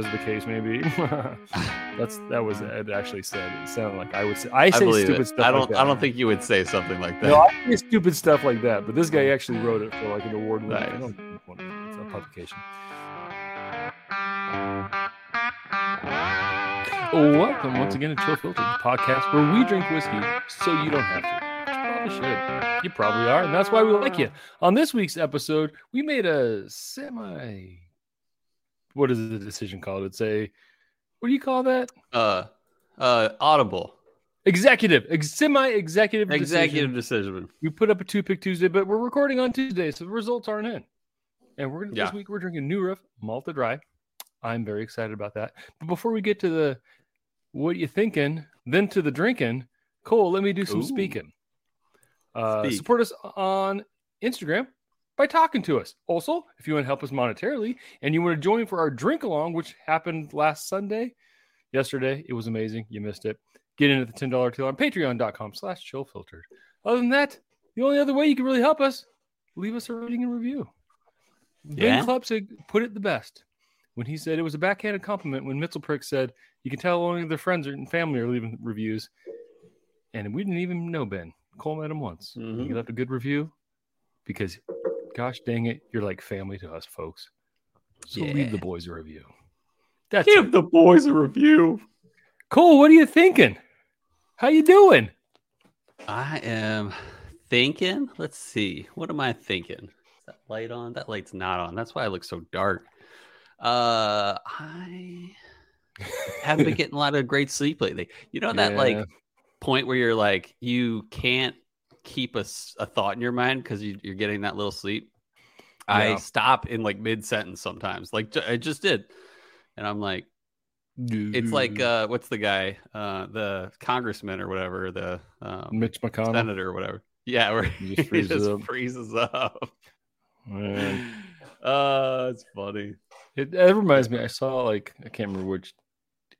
as the case may be. That's that was mm. it actually said. It sounded like I would say I I say believe stupid it. stuff. I don't. Like that. I don't think you would say something like that. No, I say stupid stuff like that, but this guy mm. actually wrote it for like an award winning. Nice. I don't think it's a publication. Welcome once again to Chill Filter, the podcast where we drink whiskey so you don't have to. You probably should. You probably are, and that's why we like you. On this week's episode, we made a semi. What is the decision called? It's a. What do you call that? Uh, uh, audible Executive, ex- semi-executive, executive Decision. decision. We put up a two pick Tuesday, but we're recording on Tuesday, so the results aren't in. And we're Yeah. this week we're drinking New Riff Malted Rye. I'm very excited about that. But before we get to the what you thinking, then to the drinking, Cole, let me do some Ooh. speaking. Uh, Speak. support us on Instagram by talking to us. Also, if you want to help us monetarily and you want to join for our drink along, which happened last Sunday, yesterday, it was amazing. You missed it. Get in at the $10 tier on patreon.com slash chill filtered. Other than that, the only other way you can really help us, leave us a rating and review. Yeah. Ben Klepsig put it the best when he said it was a backhanded compliment when Mitzelprick said you can tell only their friends and family are leaving reviews. And we didn't even know Ben. Cole met him once. Mhm. He left a good review because, gosh dang it, you're like family to us, folks. So leave the boys a review. That's Give it. the boys a review. Cole. What are you thinking? How you doing? I am thinking. Let's see. What am I thinking? Is that light on? That light's not on. That's why I look so dark. Uh, I haven't been getting a lot of great sleep lately. You know that Yeah. like point where you're like you can't keep a thought in your mind because you, you're getting that little sleep. I stop in like mid sentence sometimes. Like I just did, and I'm like, it's like uh, what's the guy, uh, the congressman or whatever, the um, Mitch McConnell. senator or whatever. Yeah, where He he just just freezes freezes, up. up. Freezes up. Man. Uh, it's funny. It, it reminds me. I saw like I can't remember which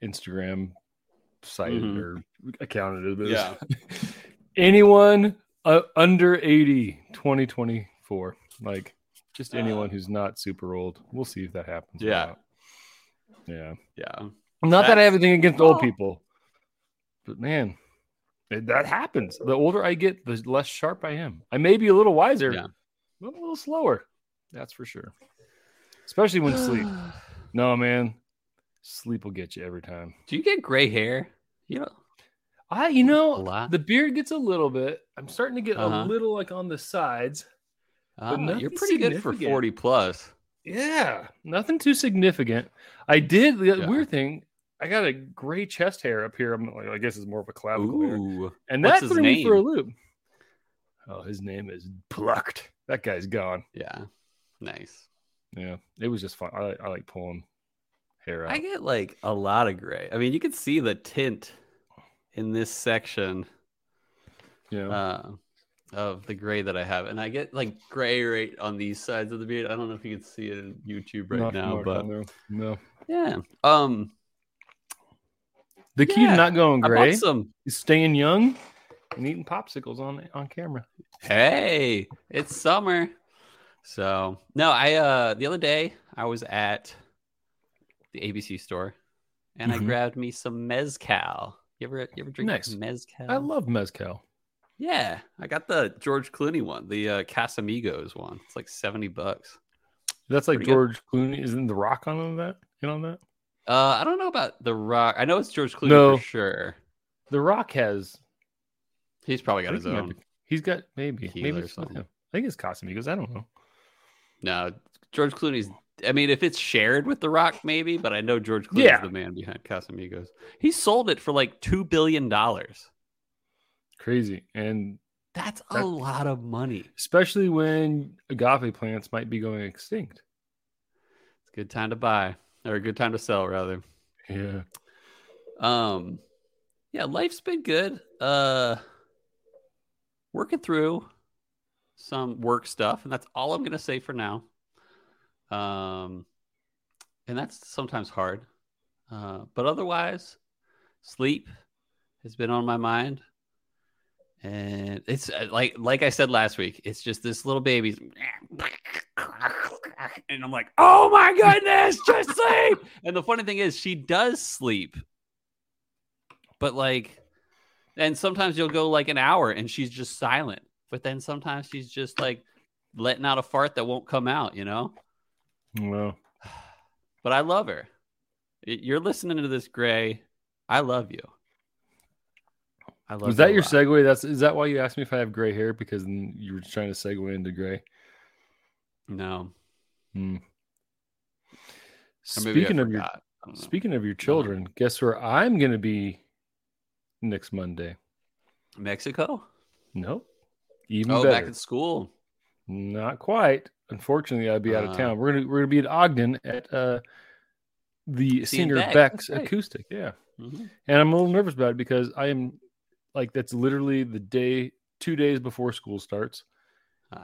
Instagram site Mhm. or account it is. Yeah. anyone uh, under 80, 2024. Like just Uh. anyone who's not super old. We'll see if that happens. Yeah. Yeah. Yeah. Not that I have anything against old people, but man, it, that happens. The older I get, the less sharp I am. I may be a little wiser, Yeah. but I'm a little slower. That's for sure. Especially when sleep. No, man, sleep will get you every time. Do you get gray hair? You know, I, you know, a lot. the beard gets a little bit. I'm starting to get Uh-huh. a little like on the sides. Nothing you're pretty good for 40 plus. Yeah, nothing too significant. I did the Yeah. weird thing. I got a gray chest hair up here. I'm like, I guess it's more of a clavicle hair. Ooh. And that threw me for a name? loop. Oh, his name is Plucked. That guy's gone. Yeah. Nice. Yeah, it was just fun. I, I like pulling hair out. I get like a lot of gray. I mean, you can see the tint in this section yeah, uh, of the gray that I have. And I get like gray right on these sides of the beard. I don't know if you can see it in YouTube right Not now, but no. yeah. Um, The key Yeah, to not going gray some. is staying young and eating popsicles on on camera. Hey, it's summer. So no, I uh the other day I was at the ABC store and I Mhm. grabbed me some mezcal. You ever you ever drink Nice. mezcal? I love mezcal. Yeah, I got the George Clooney one, the uh, Casamigos one. It's like seventy bucks. That's like Pretty good. George Clooney. Isn't The Rock on that? In on that? Uh, I don't know about the Rock. I know it's George Clooney No. for sure. The Rock has. He's probably got his he own. be- He's got maybe maybe or something. I think it's Casamigos. I don't know. No, George Clooney's. I mean, if it's shared with The Rock, maybe, but I know George Clooney's Yeah. the man behind Casamigos. He sold it for like two billion dollars. Crazy, and That's a That- lot of money. especially when agave plants might be going extinct. It's a good time to buy, or a good time to sell, rather. Yeah. Um, yeah, life's been good. Uh, working through some work stuff, and that's all I'm gonna say for now. Um, and that's sometimes hard. Uh, but otherwise, sleep has been on my mind, and it's uh, like like I said last week. It's just this little baby's, and I'm like, oh my goodness, just sleep. And the funny thing is, she does sleep, but like, and sometimes you'll go like an hour and she's just silent. But then sometimes she's just like letting out a fart that won't come out, you know? Well, But I love her. You're listening to this, Gray. I love you. I love was you that your lot. segue? That's is that why you asked me if I have gray hair? Because you were trying to segue into gray. No. Hmm. Or maybe I Speaking of your forgot. I don't know. speaking of your children, guess where I'm going to be next Monday? Mexico? Nope. Even Oh, better. back at school. Not quite. Unfortunately, I'd be out of Uh. town. We're gonna we're gonna be at Ogden at uh the singer Beck, Beck's right. acoustic. Yeah, Mhm. and I'm a little nervous about it because I am like that's literally the day two days before school starts,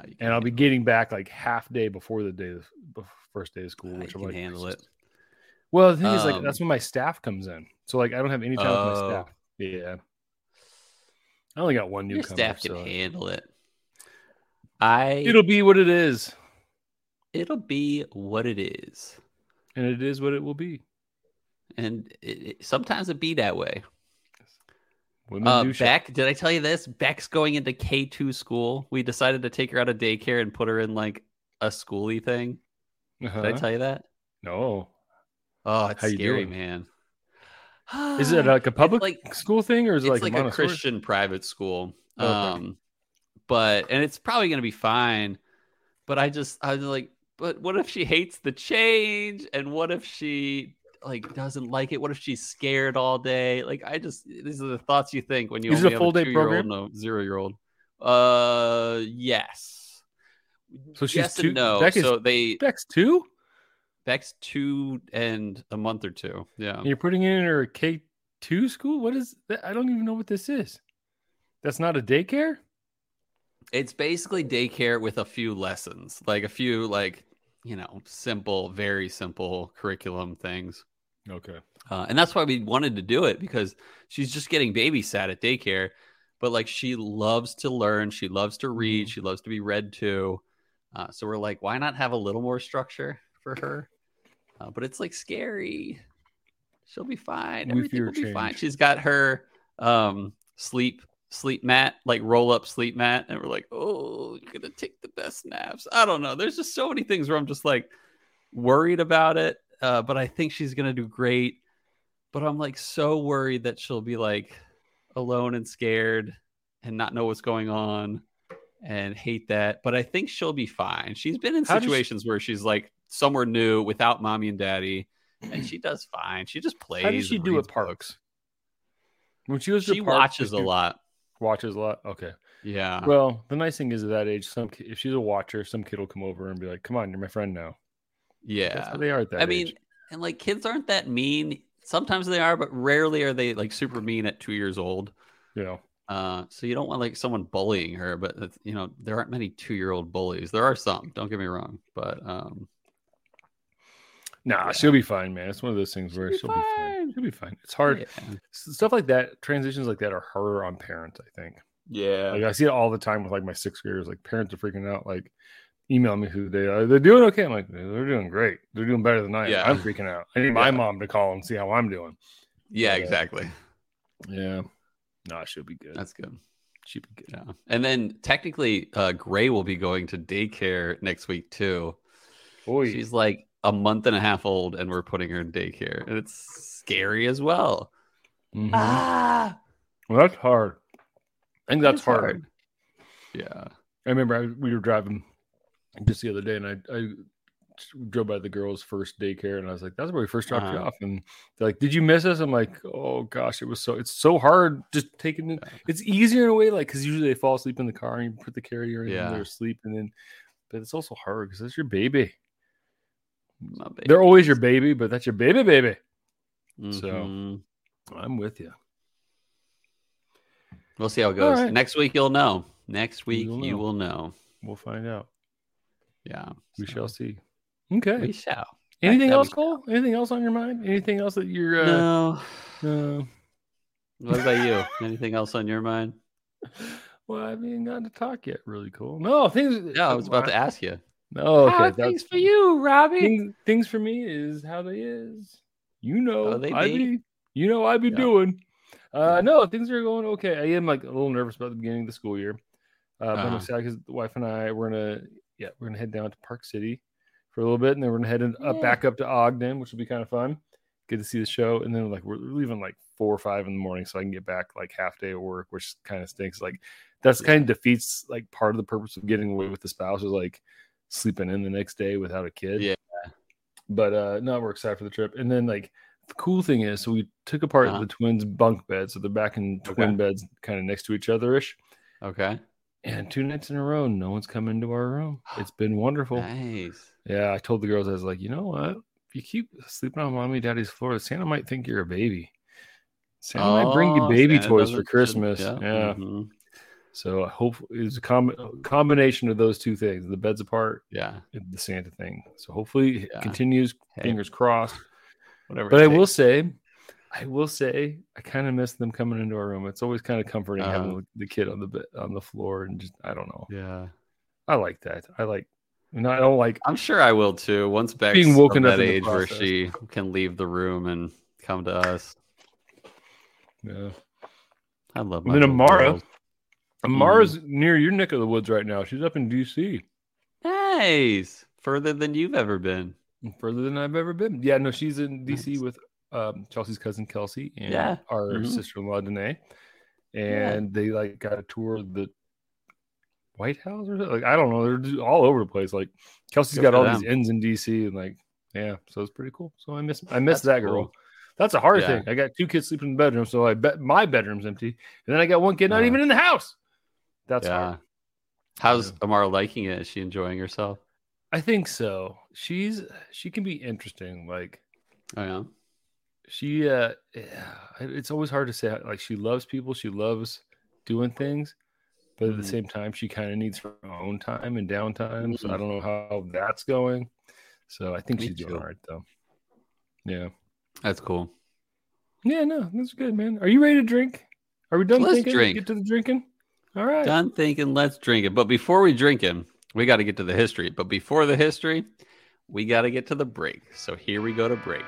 you and I'll be getting back like half day before the day of bef- first day of school, it. which I'm like can handle it. Well, the thing is, like Um, that's when my staff comes in, so like I don't have any time with my Oh. staff. Yeah, I only got one Your newcomer. staff can so handle it. I it'll be what it is, it'll be what it is, and it is what it will be. and it, it, sometimes it be that way. Women Uh, shit. Beck, did I tell you this? Beck's going into K two school. We decided to take her out of daycare and put her in like a schooly thing. Did I Uh-huh. tell you that? No. Oh, it's How scary, man. Is it like a public like- school thing or is it like, like, a, a Christian private school. Okay. Um, but and it's probably gonna be fine. But I just I was like, but what if she hates the change? And what if she like doesn't like it? What if she's scared all day? Like I just these are the thoughts you think when you Is it a full-day two-year-old program? and a zero-year-old. Uh, yes. So she's yes two- no. Beck is- so they Beck's two? Beck's two and a month or two. Yeah. And you're putting in her K two school? What is that? I don't even know what this is. That's not a daycare? It's basically daycare with a few lessons, like a few like you know simple, very simple curriculum things. Okay. Uh, and that's why we wanted to do it because she's just getting babysat at daycare, but like she loves to learn, she loves to read, Mhm. she loves to be read to. Uh, so we're like, why not have a little more structure for her? Uh, but it's like scary. She'll be fine. Everything will be fine. change. She's got her um, sleep sleep mat, like roll up sleep mat, and we're like, oh, you're gonna take the best naps. I don't know. There's just so many things where I'm just like worried about it. Uh, but I think she's gonna do great. But I'm like so worried that she'll be like alone and scared and not know what's going on and hate that. But I think she'll be fine. She's been in How does she- situations where she's like somewhere new without mommy and daddy, and she does fine. She just plays. How does she do at parks? When she was She parks, watches a lot. Watches a lot. Okay. Yeah. Well, the nice thing is at that age, some ki- if she's a watcher, some kid will come over and be like, "Come on, you're my friend now." Yeah. they are at that I mean, and like kids aren't that mean. Sometimes they are, but rarely are they like super mean at two years old. Yeah. Uh, so you don't want like someone bullying her, but you know there aren't many two-year-old bullies. There are some. Don't get me wrong, but um, Nah, Yeah. she'll be fine, man. It's one of those things She'll where be she'll be fine. fine. She'll be fine. It's hard. yeah, Stuff like that, transitions like that are harder on parents, I think. yeah. Like I see it all the time with like my sixth graders. Like parents are freaking out, like email me who they are. They're doing okay. I'm like, they're doing great. They're doing better than I am. Yeah. I'm freaking out. I need my Yeah. mom to call and see how I'm doing. yeah, Yeah. exactly. Yeah. Nah, she'll be good. That's good. she'll be good. Yeah, and then technically, uh, Gray will be going to daycare next week too. Boy, She's like a month and a half old, and we're putting her in daycare, and it's scary as well. Mhm. Ah, well, that's hard. I think that's it's hard. Yeah. I remember I, we were driving just the other day, and I, I drove by the girls' first daycare, and I was like, "That's where we first dropped you Uh-huh. off." And they're like, "Did you miss us?" I'm like, "Oh gosh, it was so it's so hard just taking it. It's easier in a way, like because usually they fall asleep in the car and you put the carrier in Yeah. and they're asleep, and then, but it's also hard because that's your baby. They're always your baby, but that's your baby, baby. so- Mhm. I'm with you. we'll see how it goes. right. Next week, you'll know. Next week, will you will know. We'll find out. Yeah. We so shall see. Okay. We shall. Anything else, Cole? Anything else on your mind? Anything else that you're? Uh, no. no. What about you? Anything else on your mind? Well, I haven't even gotten to talk yet. Really cool. No things. Yeah, I was about to ask you. No, How are things for you, Robby? things, things for me is how they is. You know, Oh, they I be? be. You know, I be Yeah. doing. Uh, no, things are going okay. I am like a little nervous about the beginning of the school year. Uh, but I'm Uh-huh. excited because the wife and I we're gonna yeah we're gonna head down to Park City for a little bit, and then we're gonna head in, up Yeah. back up to Ogden, which will be kind of fun. Get to see the show, and then like we're leaving like four or five in the morning, so I can get back like half day at work, which kind of stinks. Like that's kind of defeats like part of the purpose of getting away with the spouse is like sleeping in the next day without a kid. Yeah. But uh no, we're excited for the trip. And then like the cool thing is, so we took apart Uh-huh. the twins' bunk beds, so they're back in twin Okay. beds, kind of next to each other ish. Okay. And two nights in a row, no one's come into our room. It's been wonderful. Nice. Yeah, I told the girls, I was like, you know what? If you keep sleeping on mommy daddy's floor, Santa might think you're a baby. Santa might bring you Oh, baby Santa toys for Christmas. shouldn't- Yeah. mhm. So I hope it's a com- combination of those two things: the beds apart, Yeah. and the Santa thing. So hopefully it Yeah. continues. Hey. Fingers crossed. Whatever. But it I will say, I will say, I kind of miss them coming into our room. It's always kind of comforting having Uh-huh. the- kid on the bed on the floor, and just I don't know. Yeah. I like that. I like. No, I don't like. I'm sure I will too. Once Beck's Being woken up that age where she can leave the room and come to us. Yeah. I love And my then little Amara, girls. Amara's near your neck of the woods right now. She's up in DC, Nice. Further than you've ever been. further than I've ever been. Yeah, no, she's in DC Nice. with um, Chelsea's cousin Kelsey and Yeah. our Mhm. sister-in-law Danae, and they like got a tour of the White House or something. like I don't know. They're all over the place. Like Kelsey's Good got all these ends in DC, and like yeah, so it's pretty cool. So I miss I miss That's that girl. cool. That's a hard Yeah. thing. I got two kids sleeping in the bedroom, so I bet my bedroom's empty, and then I got one kid not even in the house. That's yeah. hard. How's Yeah. Amara liking it? Is she enjoying herself? I think so. She's she can be interesting. Like Oh yeah. she uh yeah, it's always hard to say how- like she loves people, she loves doing things, but at the Mhm. same time she kind of needs her own time and downtime. So I Mhm. don't know how that's going. So I think Me she's doing all right though. Yeah. That's cool. Yeah, no, that's good, man. Are you ready to drink? Are we done Let's thinking? drink. Get to the drinking? All right. Done thinking, let's drink it. But before we drink it, we got to get to the history. But before the history, we got to get to the break. So here we go to break.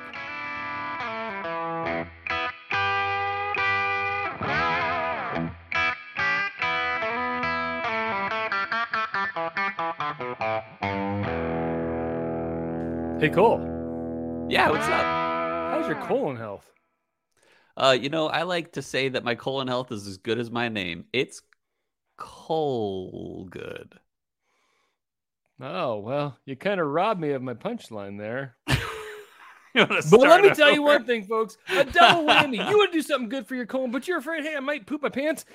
Hey Cole, Yeah, what's up? how's your colon health? Uh, you know, I like to say that my colon health is as good as my name. It's coal good. Oh well, you kind of robbed me of my punchline there. But let me tell you one thing, folks. A double whammy. You want to do something good for your colon, but you're afraid, hey, I might poop my pants.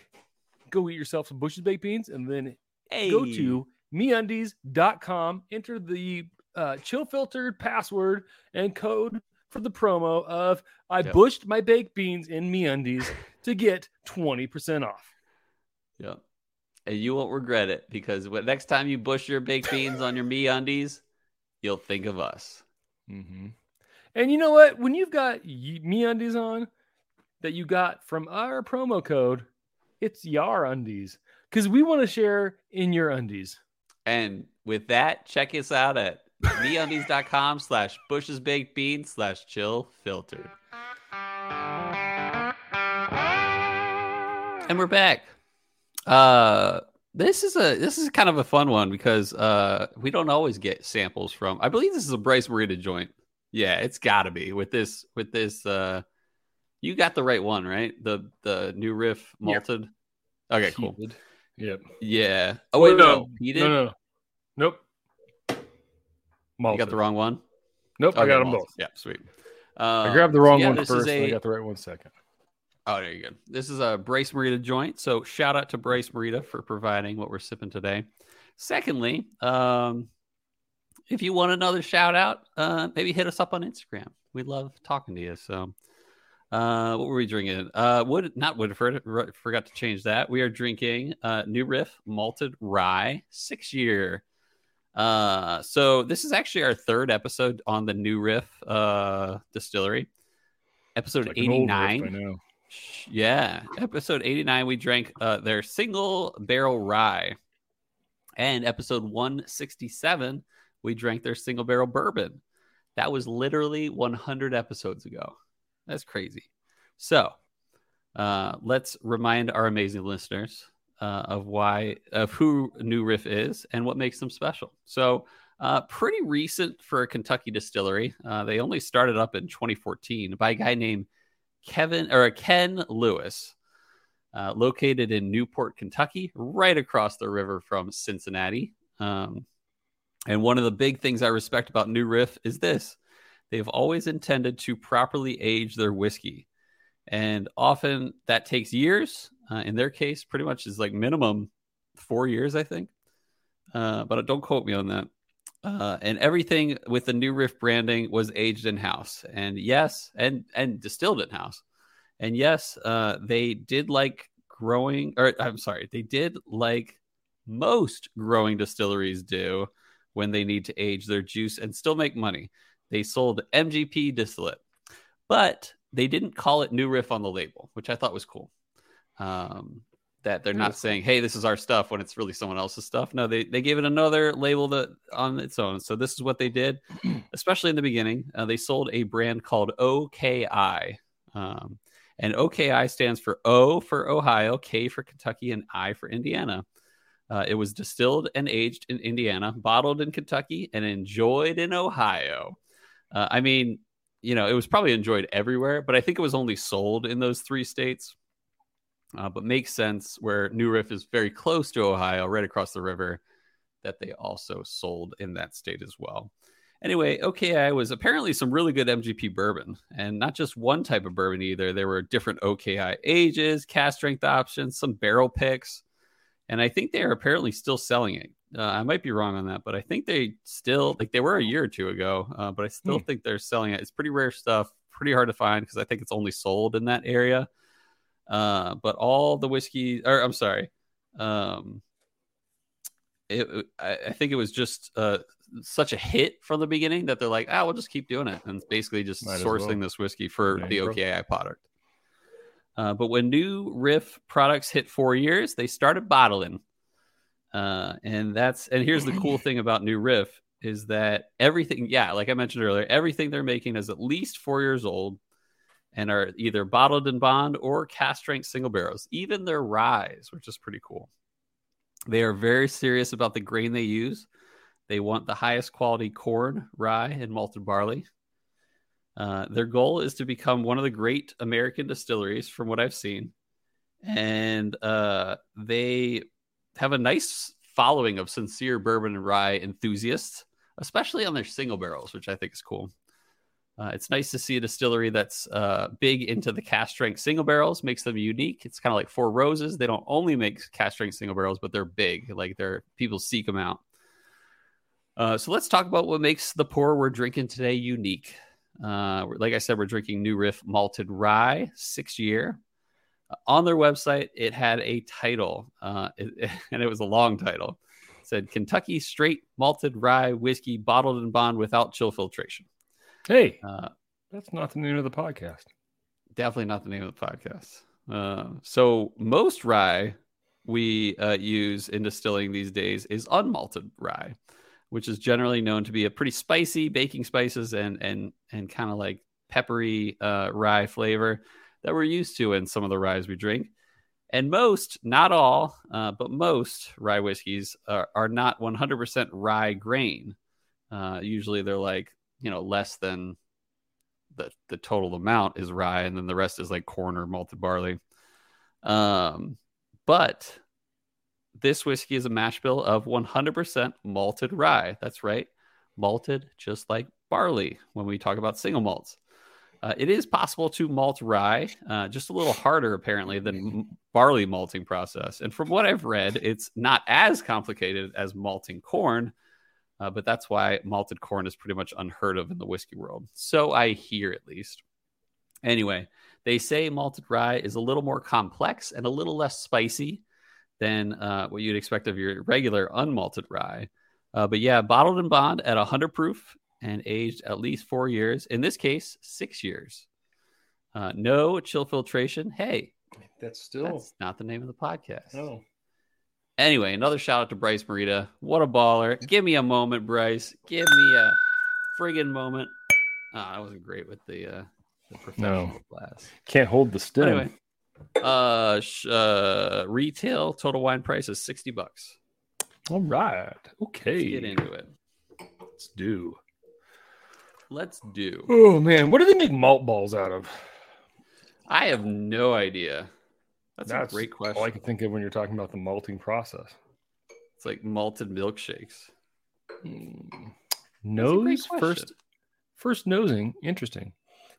Go eat yourself some Bush's baked beans and then Hey. go to meundies.com, enter the uh, chill filtered password and code for the promo of I Yep. bushed my baked beans in meundies to get 20% off. Yeah. And you won't regret it because when, next time you bush your baked beans on your me undies, you'll think of us. Mm-hmm. And you know what? When you've got me undies on that you got from our promo code, it's Yar Undies because we want to share in your undies. And with that, check us out at meundies.com slash bushes baked beans slash chill filtered. And we're back. Uh this is a this is kind of a fun one because uh we don't always get samples from I believe this is a Bryce Marita joint. Yeah, it's gotta be with this with this uh you got the right one, right? The the new riff malted. Okay, cool. Heated. Yep. Yeah. Oh wait, no, no, no, no. Nope. You got the wrong one? Nope, I got them malted. both. Yeah, sweet. Uh, I Um, grabbed the so wrong yeah, one and I got the right one second. Oh, there you go. This is a Bryce Marita joint. So shout out to Bryce Marita for providing what we're sipping today. Secondly, um, if you want another shout out, uh, maybe hit us up on Instagram. We love talking to you. So, uh, what were we drinking? Uh, Wood, not Woodford. r- Forgot to change that. We are drinking uh, New Riff Malted Rye Six Year. Uh, so this is actually our third episode on the New Riff uh, distillery. Episode Like eighty nine. Yeah, episode 89 we drank uh their single barrel rye. And episode 167 we drank their single barrel bourbon. That was literally 100 episodes ago. That's crazy. So uh, let's remind our amazing listeners uh, of why, of who New Riff is and what makes them special. So, uh, pretty recent for a Kentucky distillery. Uh, they only started up in 2014 by a guy named Kevin or Ken Lewis, uh, located in Newport, Kentucky, right across the river from Cincinnati. Um, and one of the big things I respect about New Riff is this they've always intended to properly age their whiskey. And often that takes years. Uh, in their case, pretty much is like minimum four years, I think. Uh, but don't quote me on that. Uh, and everything with the new riff branding was aged in house. And yes and and distilled in house. And yes uh, they did like growing or i'm sorry they did like most growing distilleries do when they need to age their juice and still make money. They sold mgp distillate but they didn't call it new riff on the label which i thought was cool. Um, that they're not saying, "Hey, this is our stuff" when it's really someone else's stuff. No, they they gave it another label that on its own. So this is what they did, especially in the beginning. Uh, they sold a brand called OKI, um, and OKI stands for O for Ohio, K for Kentucky, and I for Indiana. Uh, it was distilled and aged in Indiana, bottled in Kentucky, and enjoyed in Ohio. Uh, I mean, you know, it was probably enjoyed everywhere, but I think it was only sold in those three states uh, but makes sense where New Riff is very close to Ohio, right across the river, that they also sold in that state as well. Anyway, OKI was apparently some really good MGP bourbon, and not just one type of bourbon either. There were different OKI ages, cast strength options, some barrel picks, and I think they are apparently still selling it. Uh, I might be wrong on that, but I think they still like they were a year or two ago, uh, but I still hmm. think they're selling it. It's pretty rare stuff, pretty hard to find because I think it's only sold in that area. Uh, but all the whiskey, or I'm sorry, um, it, I, I think it was just uh, such a hit from the beginning that they're like, ah, we'll just keep doing it, and basically just Might sourcing well. this whiskey for the OKI product. Uh, but when new Riff products hit four years, they started bottling. Uh, and that's and here's the cool thing about New Riff is that everything, yeah, like I mentioned earlier, everything they're making is at least four years old and are either bottled in bond or cast strength single barrels, even their ryes, which is pretty cool. They are very serious about the grain they use. They want the highest quality corn, rye, and malted barley. Uh, their goal is to become one of the great American distilleries, from what I've seen. And uh, they have a nice following of sincere bourbon and rye enthusiasts, especially on their single barrels, which I think is cool. Uh, it's nice to see a distillery that's uh, big into the cask strength single barrels, makes them unique. It's kind of like Four Roses. They don't only make cask strength single barrels, but they're big. Like they're people seek them out. Uh, so let's talk about what makes the pour we're drinking today unique. Uh, like I said, we're drinking New Riff Malted Rye, six year. Uh, on their website, it had a title, uh, it, and it was a long title. It said Kentucky Straight Malted Rye Whiskey Bottled in Bond Without Chill Filtration. Hey, uh, that's not the name of the podcast. Definitely not the name of the podcast. Uh, so most rye we uh, use in distilling these days is unmalted rye, which is generally known to be a pretty spicy baking spices and and and kind of like peppery uh, rye flavor that we're used to in some of the ryes we drink. And most, not all, uh, but most rye whiskeys are, are not 100% rye grain. Uh, usually they're like you know less than the the total amount is rye, and then the rest is like corn or malted barley. Um, but this whiskey is a mash bill of 100% malted rye. That's right, malted just like barley when we talk about single malts. Uh, it is possible to malt rye, uh, just a little harder apparently than barley malting process. And from what I've read, it's not as complicated as malting corn, uh, but that's why malted corn is pretty much unheard of in the whiskey world. So I hear at least. Anyway, they say malted rye is a little more complex and a little less spicy than uh, what you'd expect of your regular unmalted rye. Uh, but yeah, bottled and bond at 100 proof and aged at least four years. In this case, six years. Uh, no chill filtration. Hey, that's still that's not the name of the podcast. No. Anyway, another shout out to Bryce Marita. What a baller. Give me a moment, Bryce. Give me a friggin' moment. Oh, I wasn't great with the uh the professional No. class. Can't hold the stem. Anyway, uh, sh- uh, retail total wine price is 60 bucks. All right. Let's Okay. get into it. Let's do. Let's do. Oh man, what do they make malt balls out of? I have no idea. That's, That's a great question. All I can think of when you're talking about the malting process. It's like malted milkshakes. That's Nose first. First nosing. Interesting.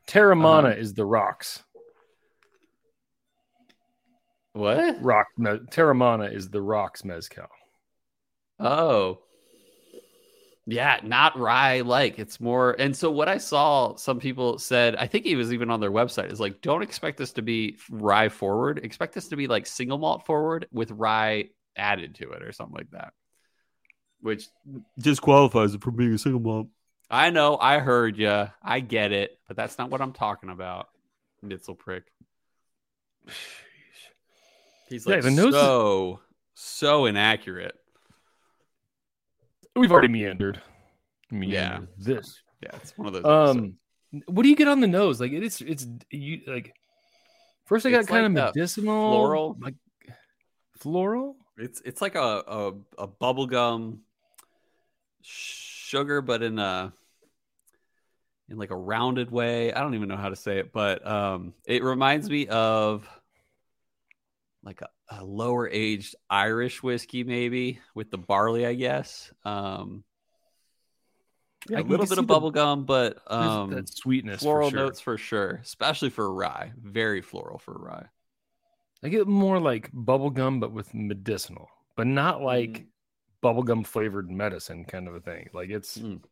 Teremana Uh-huh. is the rocks. What? Rock. Me- Teremana is the rocks mezcal. Oh. Yeah, not rye like. It's more and so what I saw some people said, I think it was even on their website, is like don't expect this to be rye forward. Expect this to be like single malt forward with rye added to it or something like that. Which disqualifies it from being a single malt. I know, I heard you. I get it, but that's not what I'm talking about. Nitzel prick. He's Yeah, like the nose is- so so inaccurate. We've already meandered. Yeah. This. Yeah, it's one of those. episodes. Um, what do you get on the nose? Like it is. It's you like. First, I got It's kind like of medicinal, floral. like floral. It's it's like a a, a bubblegum sugar, but in a in like a rounded way. I don't even know how to say it, but um, it reminds me of like a, a lower aged Irish whiskey, maybe with the barley, I guess. Um, Yeah, a little bit of see the- bubble gum, but um, that sweetness, for floral sure. notes for sure, especially for rye. Very floral for rye. I get more like bubblegum, but with medicinal, but not like Mhm. bubblegum flavored medicine kind of a thing. Like it's, Mm.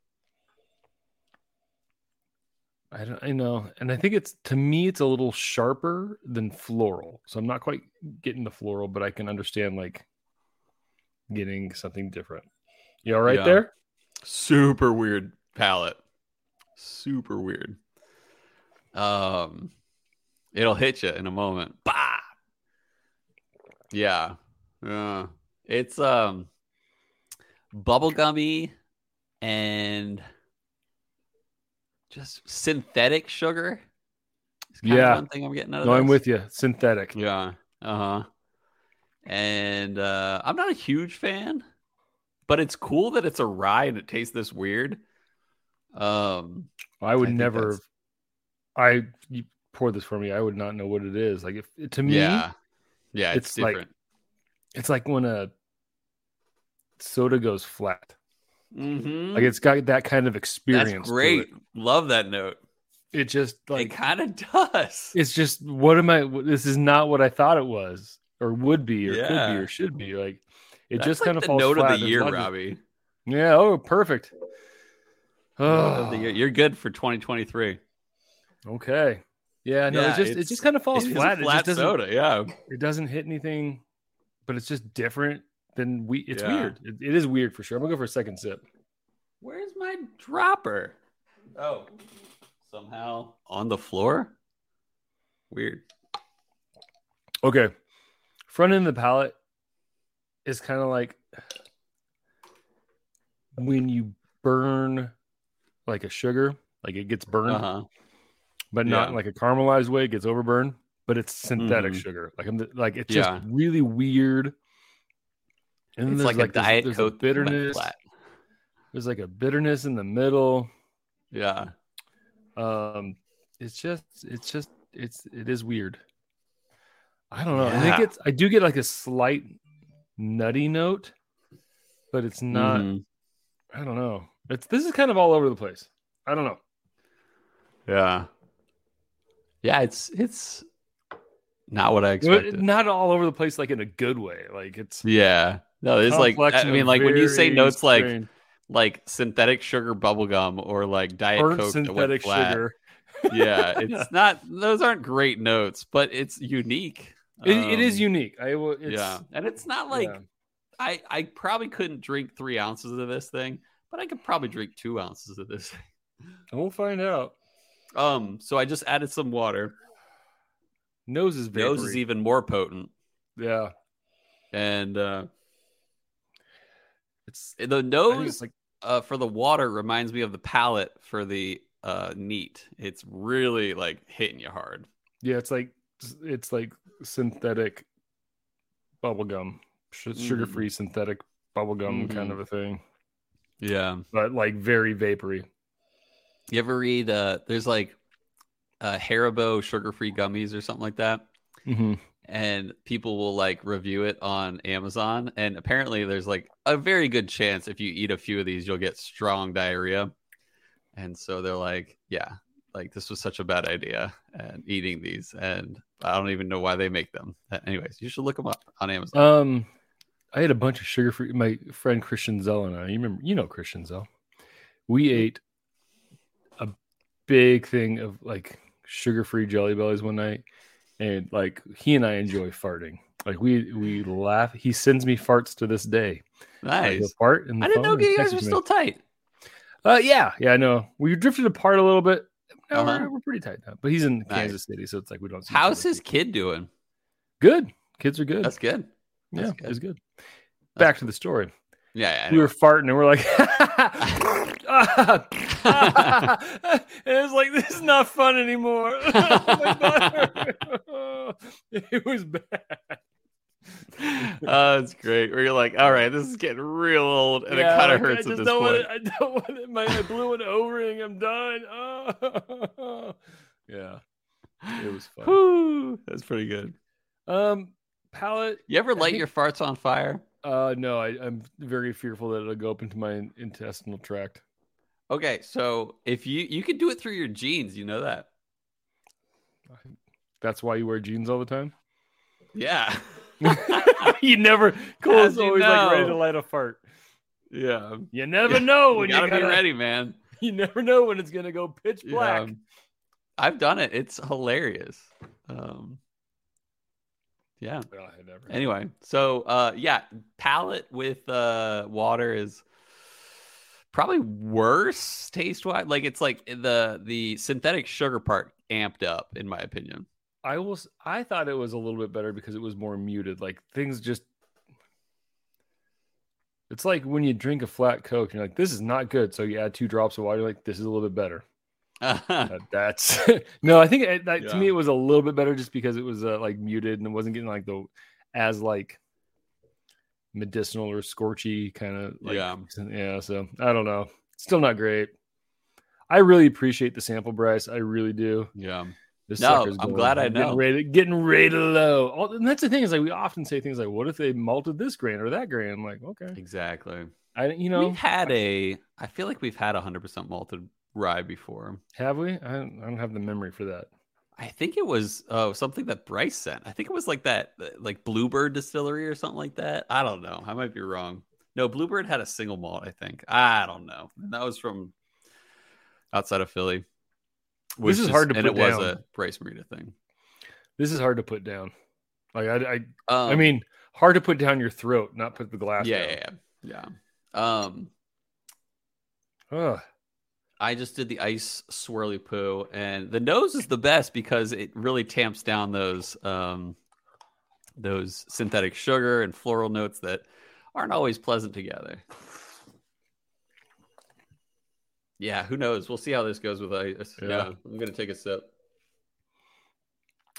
I don't, I know, and I think it's to me, it's a little sharper than floral. So I'm not quite getting the floral, but I can understand like getting something different. You all right Yeah. there? super weird palette super weird um it'll hit you in a moment bah yeah yeah it's um bubblegummy and just synthetic sugar It's kind of Yeah. one thing i'm getting out of No, I'm with you. Synthetic. Yeah. Uh huh. And uh, I'm not a huge fan, but it's cool that it's a rye and it tastes this weird. Um, I would I never. I you pour this for me. I would not know what it is. Like if to me, yeah, yeah, it's, it's like- different. it's like when a soda goes flat. Mm-hmm. Like it's got that kind of experience. That's great. Love that note. It just it like kind of does. it's just what am I? This is not what I thought it was, or would be, or could be, or should be. Like it That's just like kind of falls note flat. of the year, of- Robby. Yeah. Oh, perfect. Note of the Oh, year. You're good for 2023. okay. Yeah. No. Yeah, it just it just kind of falls It flat. It flat just soda. Yeah. It doesn't hit anything, but it's just different than we. It's Yeah. weird. It, it is weird for sure. I'm gonna go for a second sip. Where's my dropper? Oh, somehow on the floor. Weird. Okay. Front end of the palate is kind of like when you burn like a sugar, like it gets burned, Uh huh. but not yeah. in like a caramelized way, it gets overburned, but it's synthetic Mhm. sugar. Like I'm the- like it's just really weird. And then It's there's like, a this- diet coke bitterness. There's like a bitterness in the middle. Yeah. Um, it's just, it's just, it's, it is weird. I don't know. I think it's, I do get like a slight nutty note, but it's not. Mhm. I don't know. It's this is kind of all over the place. I don't know. Yeah. Yeah. It's it's not what I expected. not all over the place, like in a good way. Like it's yeah. No, it's like I mean, like when you say notes like strange- like synthetic sugar bubblegum or like diet burnt coke synthetic sugar. yeah, it's not. Those aren't great notes, but it's unique. It, it is Um, unique. I will. Yeah, and it's not like yeah. I I probably couldn't drink three ounces of this thing, but I could probably drink two ounces of this. And we'll find out. Um, so I just added some water. Nose is Nose is even more potent, yeah. and uh, It's The nose like uh, for the water reminds me of the palate for the uh, neat. It's really like hitting you hard. yeah, it's like it's like synthetic bubble gum, Mm. sugar free synthetic bubble gum kind of a thing, Yeah. but like very vapory. You ever read? Uh, there's like uh, Haribo sugar-free gummies or something like that, Mm-hmm. And people will like review it on Amazon. And apparently, there's like a very good chance if you eat a few of these, you'll get strong diarrhea. And so they're like, yeah, like this was such a bad idea, and eating these, and I don't even know why they make them. Uh, Anyways, you should look them up on Amazon. Um, I had a bunch of sugar free. My friend Christian Zell and I, you remember, you know Christian Zell. We ate a big thing of like sugar free jelly bellies one night, and like he and I enjoy farting. Like we we laugh. He sends me farts to this day. Nice. a fart in the I didn't know you guys were still tight. Uh, yeah, yeah, I know. We drifted apart a little bit. Now Uh-huh. we're, we're pretty tight now. But he's in Nice. Kansas City, so it's like we don't. See How's his kid doing? Good. Kids are good. That's good. yeah, that's good. it's good. Back to the story. Yeah, yeah, we were farting and we're like, it was like this is not fun anymore. It was bad. oh, it's great. Where you're like, all right, this is getting real old, and Yeah, it kind of hurts I at just this don't point. want it. I don't want it. My, I blew an O-ring. I'm done. Oh. yeah, it was fun. That's pretty good. Um, palette. You ever light think- your farts on fire? Uh, no, I, I'm very fearful that it'll go up into my intestinal tract. Okay, so if you you can do it through your jeans, you know that. That's why you wear jeans all the time. Yeah. you never. Cole's you always like ready to light a fart. yeah. You never know when You gotta you be gotta, ready, man. You never know when it's gonna go pitch black. Yeah. I've done it. It's hilarious. Um, yeah. Oh. Anyway, so uh yeah, palette with uh water is probably worse taste wise. Like it's like the the synthetic sugar part amped up, in my opinion. I was. I thought it was a little bit better because it was more muted. Like things just. It's like when you drink a flat Coke, and you're like, "This is not good." So you add two drops of water. You're like, "This is a little bit better." That- that's no. I think it, that, to me it was a little bit better just because it was uh, like muted and it wasn't getting like the as like medicinal or scorchy kind of like Yeah. yeah. So I don't know. Still not great. I really appreciate the sample, Bryce. I really do. yeah. This No, I'm going- glad I getting know. Rated, getting rated low. And that's the thing is like we often say things like, "What if they malted this grain or that grain?" I'm like, okay, Exactly. I you know we've had a I feel like we've had hundred percent malted rye before. have we? I don't, I don't have the memory for that. I think it was oh something that Bryce sent. I think it was like that like Bluebird Distillery or something like that. I don't know. I might be wrong. No, Bluebird had a single malt, I think. I don't know. That was from outside of Philly. This is hard to and put it was a Bryce Marita thing. This is hard to put down. Like I, I, Um, I mean, hard to put down your throat, not put the glass yeah, down. yeah, yeah, yeah. Um, Ugh. I just did the ice swirly poo, and the nose is the best because it really tamps down those um, those synthetic sugar and floral notes that aren't always pleasant together. Yeah, who knows? We'll see how this goes with ice. Yeah, Yeah. I'm gonna take a sip.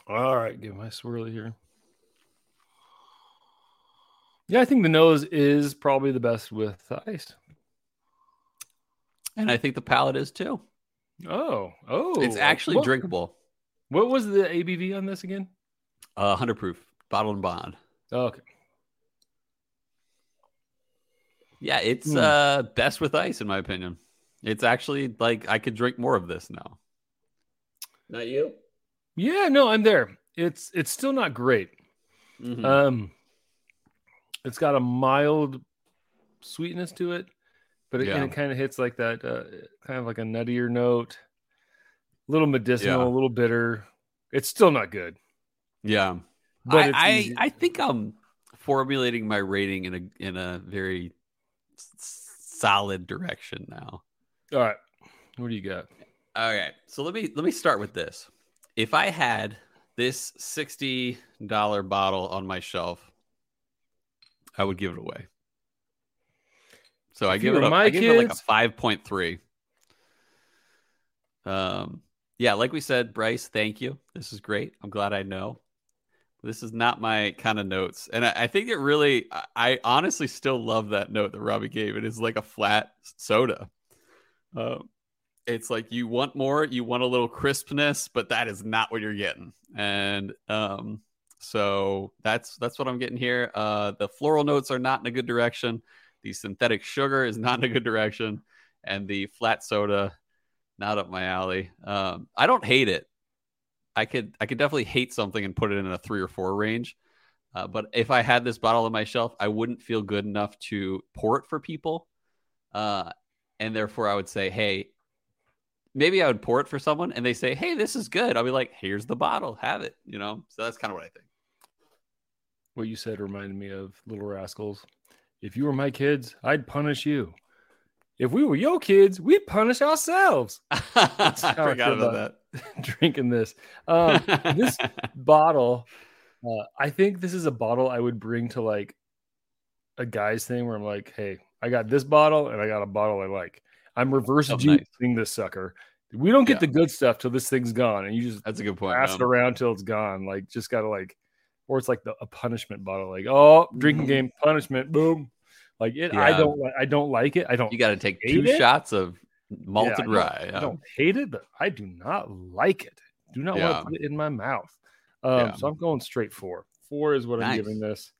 All right, give my swirly here. Yeah, I think the nose is probably the best with ice. And I think the palate is too. Oh, oh, it's actually what, drinkable. What was the ABV on this again? Uh, hundred proof, bottled and bond. Oh, okay. Yeah, it's Hmm. uh best with ice in my opinion. It's actually like I could drink more of this now. Not you? Yeah, no, I'm there. It's it's still not great. Mhm. Um, it's got a mild sweetness to it, but it, Yeah. it kind of hits like that, uh, kind of like a nuttier note, a little medicinal, Yeah. a little bitter. It's still not good, yeah. but I, it's I. I think I'm formulating my rating in a in a very solid direction now. All right, what do you got? Okay, so let me let me start with this. If I had this sixty dollar bottle on my shelf, I would give it away. So I give it were a, my I give it like a five point three. Um, yeah, like we said, Bryce, thank you. This is great. I'm glad I know. This is not my kind of notes, and I, I think it really. I, I honestly still love that note that Robby gave. It is like a flat soda. Um, it's like you want more, you want a little crispness, but that is not what you're getting. And um, so that's that's what I'm getting here. Uh, the floral notes are not in a good direction. The synthetic sugar is not in a good direction, and the flat soda not up my alley. Um, I don't hate it. I could I could definitely hate something and put it in a three or four range. Uh, but if I had this bottle on my shelf, I wouldn't feel good enough to pour it for people. Uh, and therefore, I would say, hey, maybe I would pour it for someone, and they say, hey, this is good. I'll be like, here's the bottle, have it. You know. So that's kind of what I think. What you said reminded me of Little Rascals. If you were my kids, I'd punish you. If we were your kids, we'd punish ourselves. I forgot about that. Drinking this. Um, this bottle, uh, I think this is a bottle I would bring to like a guy's thing where I'm like, hey, I got this bottle and I got a bottle I like. I'm reverse Oh, nice. this sucker. We don't get Yeah. the good stuff till this thing's gone, and you just That's a good point. pass it around till it's gone. Like just gotta like, or it's like the, a punishment bottle. Like oh, drinking Mhm. game punishment, boom. Like it, I don't, I don't like it. I don't, You got to take two it? shots of malted don't- rye. I don't hate it, but I do not like it. Do not Yeah. want to put it in my mouth. Um, Yeah. So I'm going straight four. Four is what I'm giving this.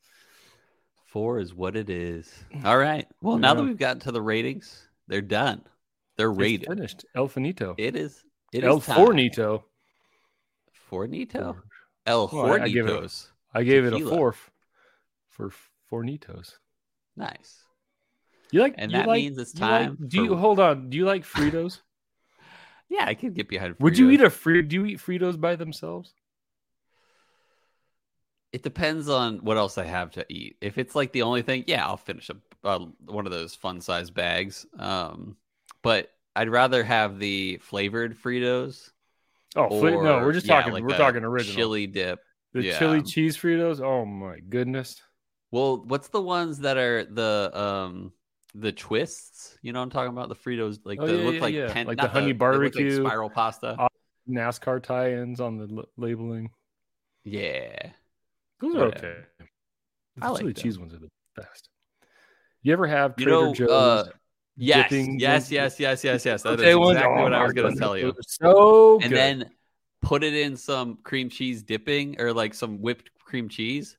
Four is what it is. All right. Well, now that we've gotten to the ratings, they're done. They're It's rated. finished. El Finito. It is. It El is. Fornito. Fornito. El Well, I- I give it. I gave it a fourth for Fornitos. Nice. You like, And you that like- means it's you like- time do you hold on? Do you like Fritos? Yeah, I could get behind. Would you eat a free? Do you eat Fritos by themselves? It depends on what else I have to eat. If it's like the only thing, yeah, I'll finish a uh, one of those fun size bags. Um, but I'd rather have the flavored Fritos. Oh, fla- no, we're just yeah, talking. like we're talking original. chili dip. the yeah. chili cheese Fritos. Oh my goodness. Well, what's the ones that are the um the twists? You know what I'm talking about? The Fritos like Oh, they yeah, look yeah, like yeah. pen- Like the honey they look like barbecue. spiral pasta. Uh, NASCAR tie-ins on the l- labeling. yeah. Those are okay. The I like chili them. cheese ones are the best. You ever have You Trader know, Joe's? uh, Yes, yes, yes, yes, yes, yes. That is Okay, ones? exactly Oh what I was going to tell you. So And then put it in some cream cheese dipping or like some whipped cream cheese.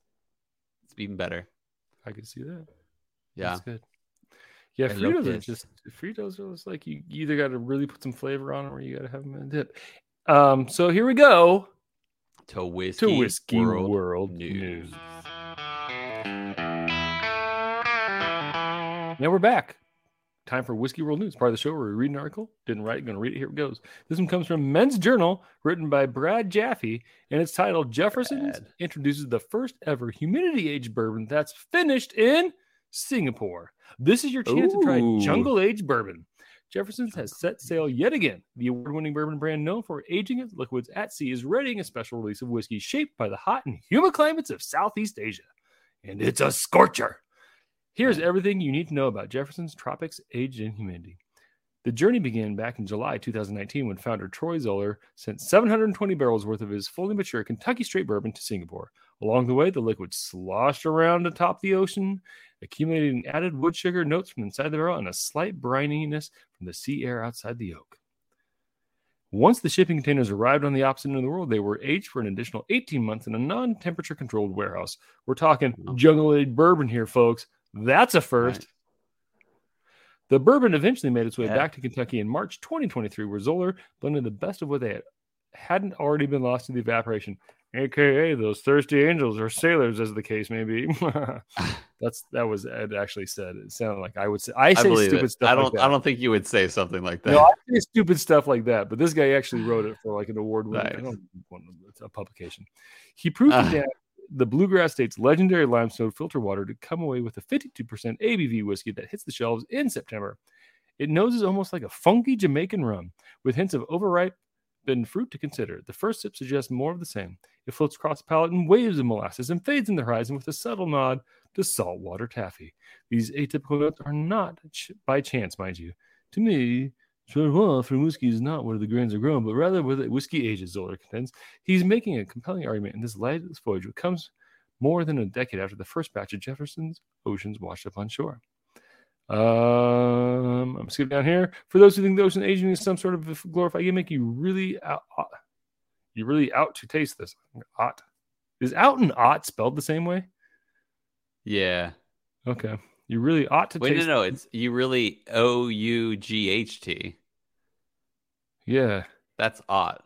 Even better. I could see that. Yeah. That's good. Yeah, I Fritos are just Fritos are just like you, you either got to really put some flavor on them or you got to have them in a dip. Um, so here we go To whiskey, to whiskey world, world, news. news. Now we're back. Time for Whiskey World News, part of the show where we read an article. Didn't write it, gonna read it. Here it goes. This one comes from Men's Journal, written by Brad Japhe, and it's titled Jefferson's Brad. introduces the first ever humidity aged bourbon that's finished in Singapore. This is your chance to try jungle aged bourbon. Jefferson's has set sail yet again. The award winning bourbon brand known for aging its liquids at sea is readying a special release of whiskey shaped by the hot and humid climates of Southeast Asia. And it's a scorcher. Here's everything you need to know about Jefferson's Tropics Aged in Humidity. The journey began back in July 2019 when founder Troy Zoeller sent 720 barrels worth of his fully mature Kentucky straight bourbon to Singapore. Along the way, the liquid sloshed around atop the ocean, accumulating added wood sugar notes from inside the barrel and a slight brininess from the sea air outside the oak. Once the shipping containers arrived on the opposite end of the world, they were aged for an additional 18 months in a non temperature controlled warehouse. We're talking jungle aged bourbon here, folks. That's a first. Right. The bourbon eventually made its way Yeah. back to Kentucky in March 2023, where Zoeller blended the best of what they had hadn't already been lost to the evaporation, aka those thirsty angels or sailors, as the case may be. That's that was Ed actually said. It sounded like I would say. I I say believe stupid it. stuff. I don't. that. I don't think you would say something like that. No, I say stupid stuff like that, but this guy actually wrote it for like an award winning Nice. I don't want to- it's a publication. He proved Ah. that the Bluegrass State's legendary limestone filter water to come away with a 52% ABV whiskey that hits the shelves in September. It noses almost like a funky Jamaican rum with hints of overripe and fruit to consider. The first sip suggests more of the same. It floats across the palate in waves of molasses and fades in the horizon with a subtle nod to saltwater taffy. These atypical notes are not ch- by chance, mind you. To me, Chardonnay for whiskey is not where the grains are grown, but rather where the whiskey ages, Zoeller contends. He's making a compelling argument in this lightless voyage, which comes more than a decade after the first batch of Jefferson's oceans washed up on shore. Um, I'm skipping down here. For those who think the ocean aging is some sort of glorified gimmick, you really out, you really out to taste this. Ot is out and ot spelled the same way? Yeah. Okay. You really ought to Wait, taste. no, no. It's you really O U G H T. Yeah. That's odd.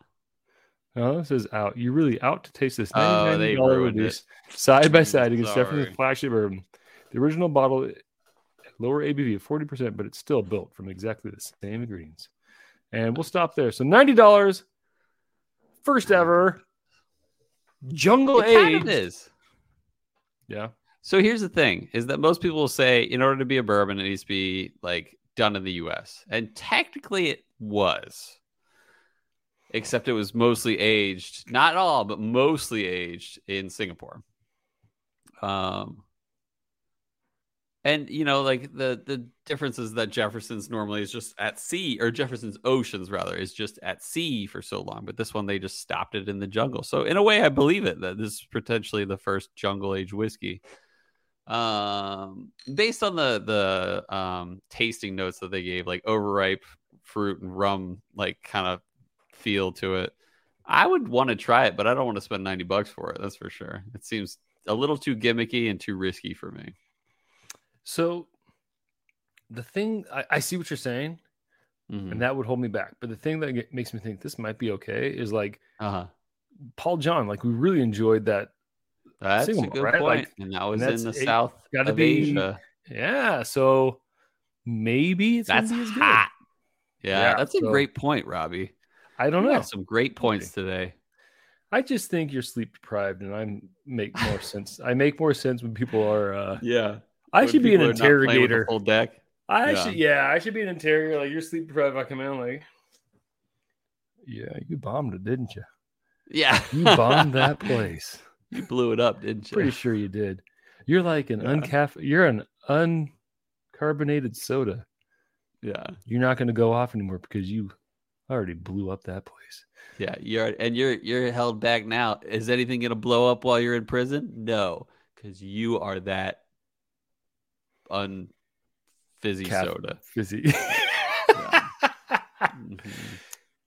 Oh, this is out. You really out to taste this Oh, $99 ruined release side by side against Jefferson's flagship bourbon. The original bottle lower ABV of 40%, but it's still built from exactly the same ingredients. And we'll stop there. So $90, first ever jungle It kind of is. Yeah. So here's the thing: is that most people will say, in order to be a bourbon, it needs to be like done in the U.S. And technically, it was, except it was mostly aged, not all, but mostly aged in Singapore. Um, and you know, like the the difference is that Jefferson's normally is just at sea, or Jefferson's Oceans rather is just at sea for so long, but this one they just stopped it in the jungle. So in a way, I believe it that this is potentially the first jungle age whiskey. Um, based on the the um tasting notes that they gave, like overripe fruit and rum, like kind of feel to it. I would want to try it, but I don't want to spend 90 bucks for it. That's for sure. It seems a little too gimmicky and too risky for me. So the thing, I, I see what you're saying, Mhm. and that would hold me back. But the thing that makes me think this might be okay is like Uh-huh. Paul John. Like we really enjoyed that. That's Single a malt, good right? point. Like, and that was that's in the a- south gotta of be- Asia. Yeah. So maybe it's That's gonna be as good. hot. Yeah, Yeah, that's a great point, Robby. I don't You know. got some great points today. I just think you're sleep deprived, and I make more sense. I make more sense when people are. uh Yeah, I should be an interrogator. Full deck. I Yeah. should, yeah, I should be an interrogator. Like you're sleep deprived. I come in like, yeah, you bombed it, didn't you? Yeah, You bombed that place. You blew it up, didn't you? Pretty sure you did. You're like an Yeah. uncaff. You're an uncarbonated soda. Yeah, You're not going to go off anymore because you already blew up that place. yeah. You're and you're you're held back now. Is anything gonna blow up while you're in prison? No, because you are that unfizzy Caff- soda. Fizzy. Mhm.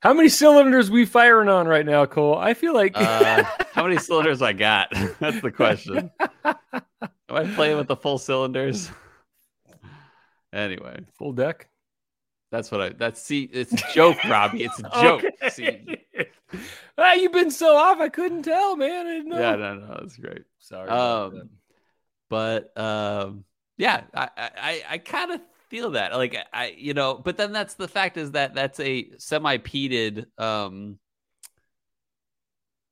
How many cylinders we firing on right now, Cole? I feel like Uh, how many cylinders I got? That's the question. Am I playing with the full cylinders? Anyway, full deck. that's what I. That's see. It's a joke, Robby. It's a joke. Okay. See, ah, you've been so off. I couldn't tell, man. I didn't know. yeah, no, no, that's great. Sorry. Um, that. But um, yeah, I, I, I, I kind of feel that. Like I, you know, but then that's the fact is that that's a semi-peated um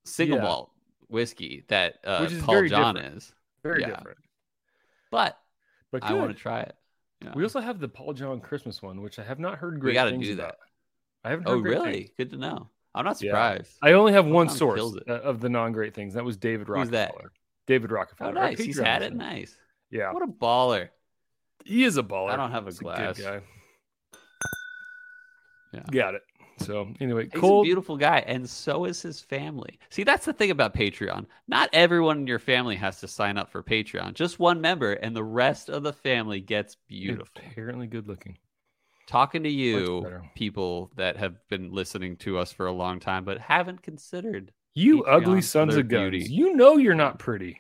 single Yeah. malt whiskey that uh, Which is Paul very John different. is. Very yeah. different. But But I want to try it. Yeah. We also have the Paul John Christmas one, which I have not heard great. We got to do about. that. I haven't heard Oh, really? things. Good to know. I'm not Yeah. surprised. I only have one source uh, of the non-great things. That was David? Rockefeller. David Oh, Rockefeller. our nice. He's had it. Nice. Yeah, What a baller. He is a baller. I don't have a He's glass. good guy. Yeah. Got it. So anyway, cool. He's Cole. a beautiful guy, and so is his family. See, that's the thing about Patreon. Not everyone in your family has to sign up for Patreon. Just one member, and the rest of the family gets beautiful. Apparently good looking. Talking to you, people that have been listening to us for a long time, but haven't considered. You Patreon ugly sons of guns. beauty. You know you're not pretty.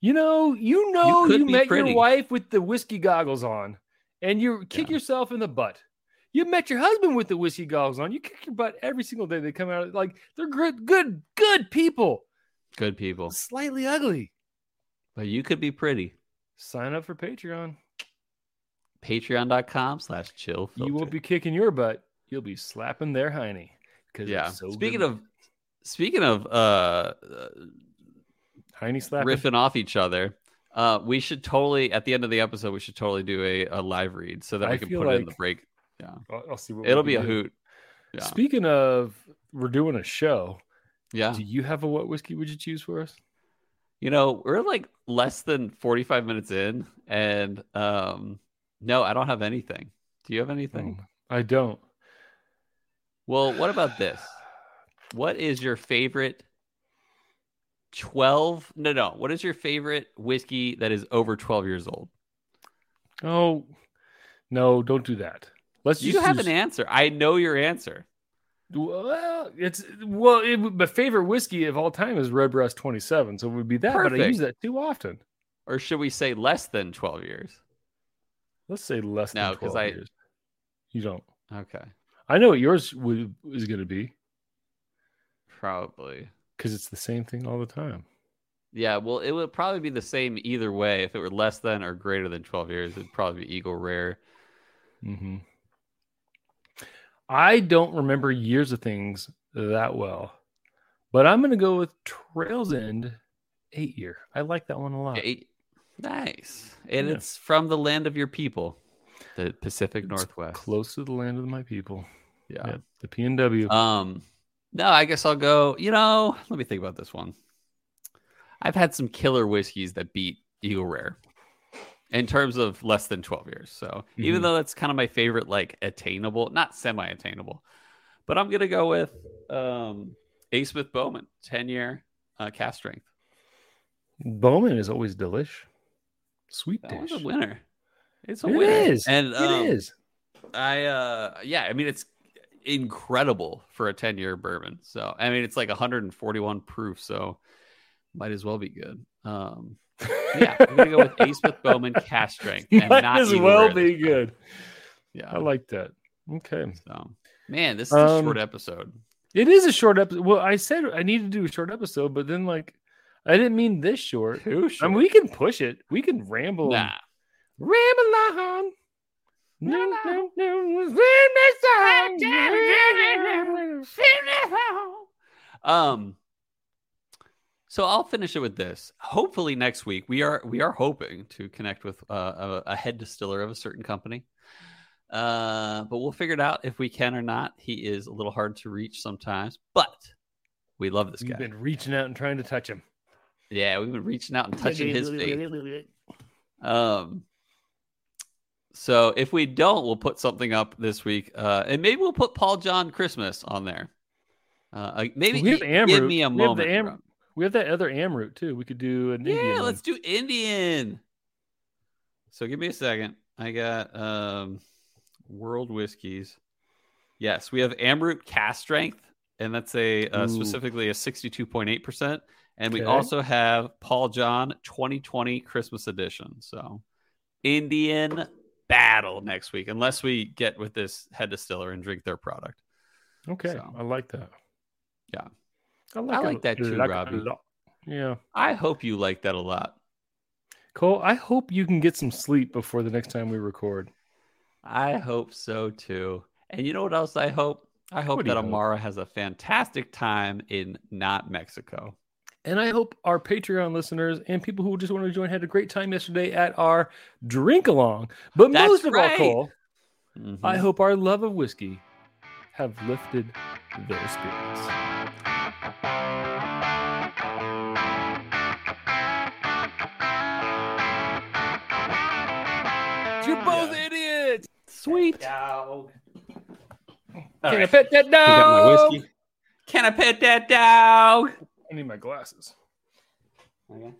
You know, you know you, be met pretty. your wife with the whiskey goggles on and you kick Yeah. yourself in the butt. You met your husband with the whiskey goggles on. You kick your butt every single day. They come out like they're good, good, good people. Good people, Slightly ugly. but you could be pretty. Sign up for Patreon. Patreon.com slash chill. You won't be kicking your butt. You'll be slapping their hiney. Because Yeah. so speaking good. of, speaking of, uh hiney slapping. riffing off each other. Uh, we should totally at the end of the episode we should totally do a, a live read so that I we can put it in the like- break. I'll, I'll see what It'll be a do. hoot. Yeah, Speaking of, we're doing a show. yeah. Do you have a what whiskey would you choose for us? You know, we're like less than 45 minutes in, and um, no, I don't have anything. Do you have anything? Oh, I don't. Well, what about this? What is your favorite 12? No, no. What is your favorite whiskey that is over 12 years old? Oh, no, don't do that. Let's You just have use- an answer. I know your answer. Well, it's well, it, my favorite whiskey of all time is Redbreast 27, so it would be that, but I use that too often. Or should we say less than 12 years? Let's say less No, than 'cause 12 I- years. You don't. Okay. I know what yours would, is going to be Probably. Because it's the same thing all the time. Yeah, well, it would probably be the same either way. If it were less than or greater than 12 years, it'd probably be Eagle Rare. hmm I don't remember years of things that well, but I'm going to go with Trails End eight year. I like that one a lot. Eight. Nice. And Yeah. it's from the land of your people, the Pacific It's Northwest. Close to the land of my people. Yeah. Yeah, the PNW. Um, no, I guess I'll go. You know, let me think about this one. I've had some killer whiskeys that beat Eagle Rare in terms of less than 12 years. So even Mhm. though that's kind of my favorite, like attainable, not semi attainable, but I'm going to go with um, A. Smith Bowman, 10 year uh, cask strength. Bowman is always delish. Sweet That dish. a winner. It's a It winner. is. And um, it is. I uh yeah, I mean it's incredible for a 10 year bourbon. So I mean it's like 141 proof, so might as well be good. Um yeah, I'm gonna go with A. Smith Bowman cask strength and Might not as well be good. Yeah. I like that. Okay. so man, this is a Um, short episode. It is a short episode. Well, I said I need to do a short episode, but then like I didn't mean this short. Too I mean, we can push it. We can ramble. nah. Ramble on. Um so I'll finish it with this. Hopefully next week we are we are hoping to connect with uh, a, a head distiller of a certain company. Uh, but we'll figure it out if we can or not. He is a little hard to reach sometimes, but we love this You've guy. been reaching out and trying to touch him. Yeah, we've been reaching out and touching his face Um, so if we don't, we'll put something up this week, uh, and maybe we'll put Paul John Christmas on there. Uh, maybe We have Amrut. give me a We have moment. Am- We have that other Amrut too. We could do an yeah, Indian. let's do Indian. So give me a second. I got um, World Whiskies. Yes, we have Amrut cask strength, and that's a uh, specifically a sixty-two point eight percent. And we also have Paul John 2020 Christmas edition. So Indian battle next week, unless we get with this head distiller and drink their product. Okay, So. I like that. Yeah. I I like that too, like Robby. Yeah, I hope you like that a lot. Cole. I hope you can get some sleep before the next time we record. I hope so too. And you know what else I hope? I hope that you hope? Amara has a fantastic time in not Mexico. And I hope our Patreon listeners and people who just want to join had a great time yesterday at our drink along. But That's most of right. all, Cole, Mhm. I hope our love of whiskey have lifted their spirits. You're both idiots. Sweet. Dog. All Can I pet that We got my dog? whiskey. Can I pet that dog? I need my glasses. Okay.